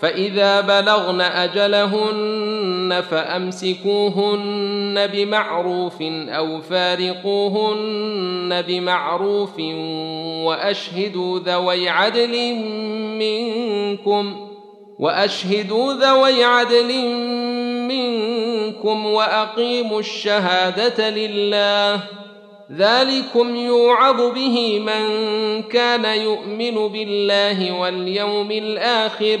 فإذا بلغن أجلهن فأمسكوهن بمعروف أو فارقوهن بمعروف وأشهدوا ذوي عدل منكم وأشهدوا ذوي عدل منكم وأقيموا الشهادة لله ذلكم يوعظ به من كان يؤمن بالله واليوم الآخر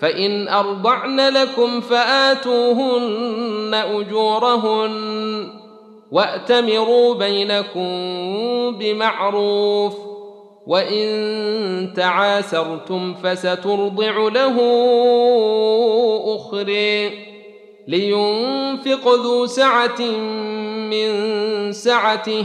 فإن أرضعن لكم فآتوهن أجورهن وأتمروا بينكم بمعروف وإن تعاسرتم فسترضع له أخرى لينفق ذو سعة من سعته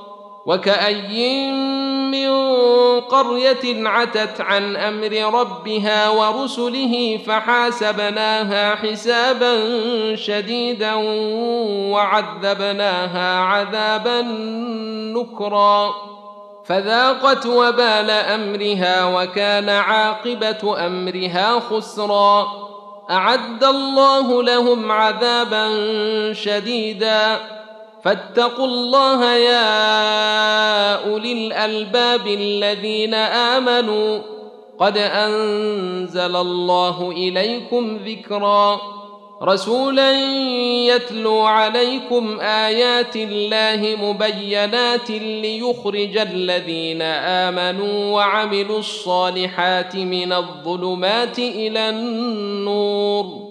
وكأي من قرية عتت عن أمر ربها ورسله فحاسبناها حسابا شديدا وعذبناها عذابا نكرا. فذاقت وبال أمرها وكان عاقبة أمرها خسرا. أعد الله لهم عذابا شديدا. فاتقوا الله يا أولي الألباب الذين آمنوا. قد أنزل الله إليكم ذكرا. رسولا يتلو عليكم آيات الله مبينات ليخرج الذين آمنوا وعملوا الصالحات من الظلمات إلى النور.